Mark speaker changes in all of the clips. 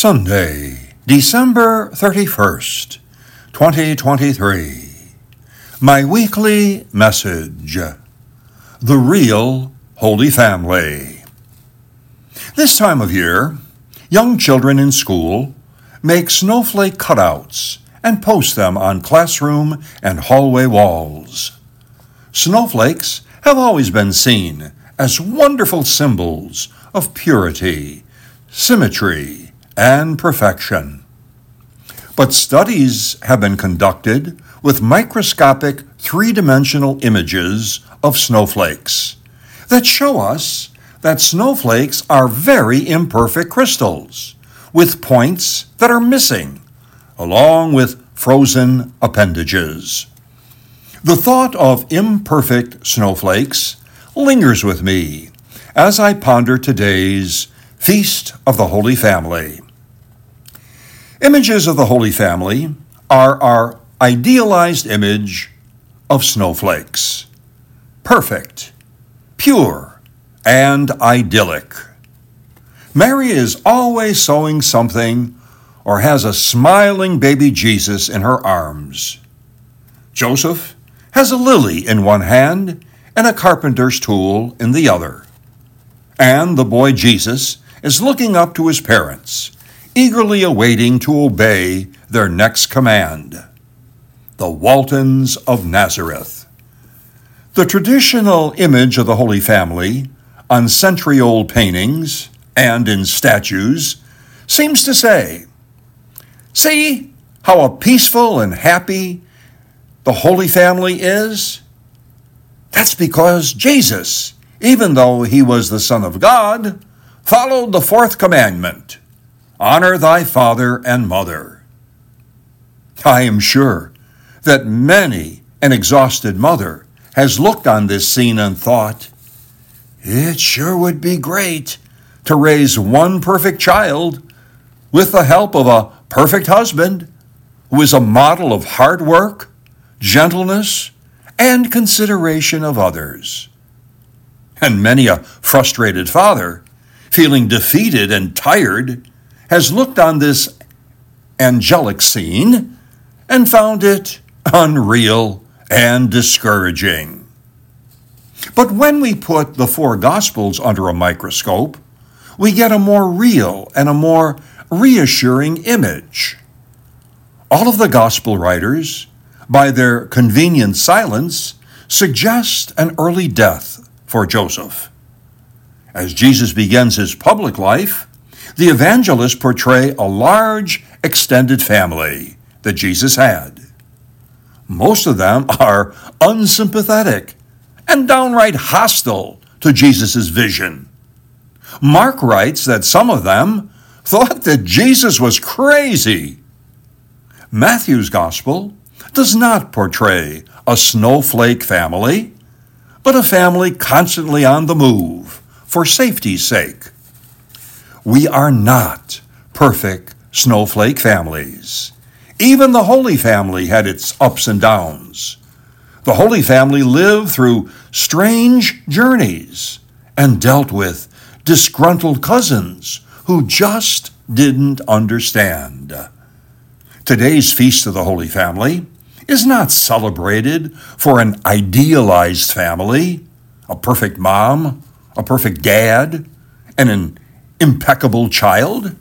Speaker 1: Sunday, December 31st, 2023. My weekly message The Real Holy Family. This time of year, young children in school make snowflake cutouts and post them on classroom and hallway walls. Snowflakes have always been seen as wonderful symbols of purity, symmetry, and perfection. But studies have been conducted with microscopic three dimensional images of snowflakes that show us that snowflakes are very imperfect crystals with points that are missing, along with frozen appendages. The thought of imperfect snowflakes lingers with me as I ponder today's Feast of the Holy Family. Images of the Holy Family are our idealized image of snowflakes perfect, pure, and idyllic. Mary is always sewing something or has a smiling baby Jesus in her arms. Joseph has a lily in one hand and a carpenter's tool in the other. And the boy Jesus is looking up to his parents eagerly awaiting to obey their next command the Waltons of Nazareth. The traditional image of the Holy Family on century old paintings and in statues seems to say, See how a peaceful and happy the Holy Family is? That's because Jesus, even though he was the Son of God, followed the fourth commandment Honor thy father and mother. I am sure that many an exhausted mother has looked on this scene and thought, it sure would be great to raise one perfect child with the help of a perfect husband who is a model of hard work, gentleness, and consideration of others. And many a frustrated father, feeling defeated and tired, has looked on this angelic scene and found it unreal and discouraging. But when we put the four Gospels under a microscope, we get a more real and a more reassuring image. All of the Gospel writers, by their convenient silence, suggest an early death for Joseph. As Jesus begins his public life, the evangelists portray a large, extended family that Jesus had. Most of them are unsympathetic and downright hostile to Jesus' vision. Mark writes that some of them thought that Jesus was crazy. Matthew's gospel does not portray a snowflake family, but a family constantly on the move for safety's sake. We are not perfect snowflake families. Even the Holy Family had its ups and downs. The Holy Family lived through strange journeys and dealt with disgruntled cousins who just didn't understand. Today's Feast of the Holy Family is not celebrated for an idealized family, a perfect mom, a perfect dad, and an impeccable child.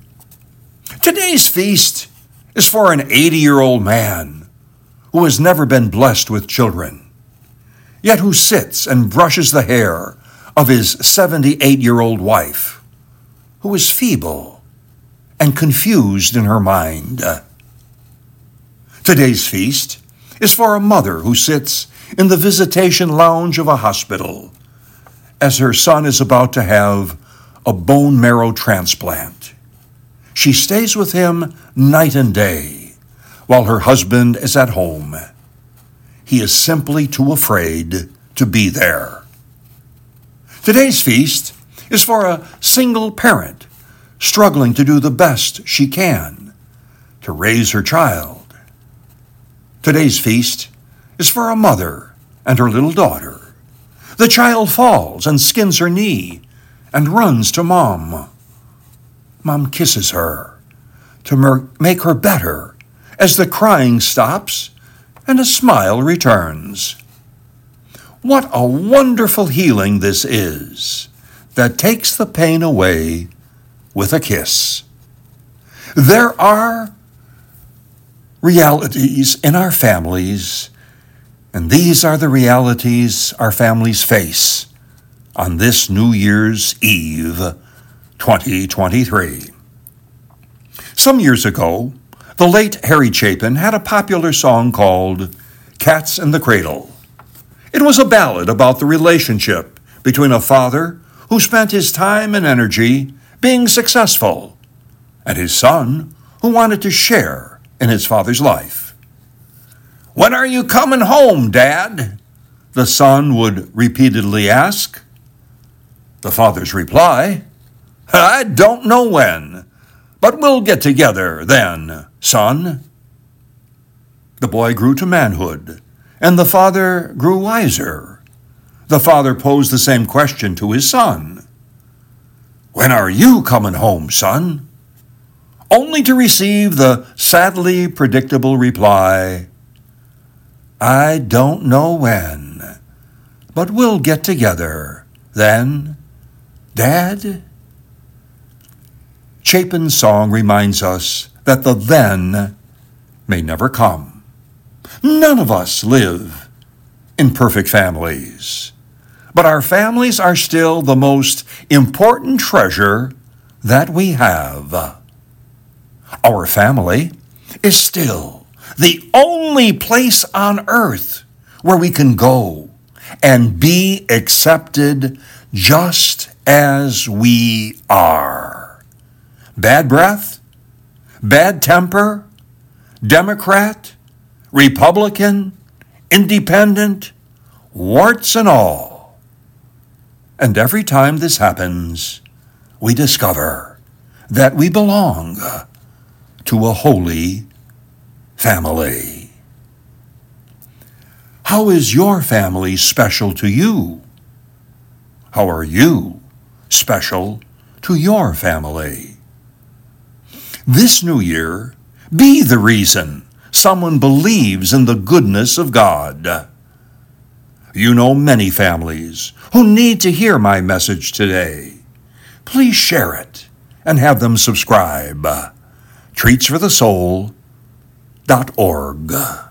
Speaker 1: Today's feast is for an 80 year old man who has never been blessed with children, yet who sits and brushes the hair of his 78 year old wife, who is feeble and confused in her mind. Today's feast is for a mother who sits in the visitation lounge of a hospital as her son is about to have a bone marrow transplant. She stays with him night and day while her husband is at home. He is simply too afraid to be there. Today's feast is for a single parent struggling to do the best she can to raise her child. Today's feast is for a mother and her little daughter. The child falls and skins her knee and runs to Mom. Mom kisses her to mer- make her better as the crying stops and a smile returns. What a wonderful healing this is that takes the pain away with a kiss. There are realities in our families, and these are the realities our families face on this New Year's Eve 2023. Some years ago, the late Harry Chapin had a popular song called Cats in the Cradle. It was a ballad about the relationship between a father who spent his time and energy being successful and his son who wanted to share in his father's life. When are you coming home, Dad? The son would repeatedly ask. The father's reply, I don't know when, but we'll get together then, son. The boy grew to manhood, and the father grew wiser. The father posed the same question to his son When are you coming home, son? Only to receive the sadly predictable reply I don't know when, but we'll get together then, Dad. Chapin's song reminds us that the then may never come. None of us live in perfect families, but our families are still the most important treasure that we have. Our family is still the only place on earth where we can go and be accepted just as we are bad breath, bad temper, Democrat, Republican, Independent, warts and all. And every time this happens, we discover that we belong to a holy family. How is your family special to you? How are you special to your family? This new year, be the reason someone believes in the goodness of God. You know many families who need to hear my message today. Please share it and have them subscribe. Treatsforthesoul.org.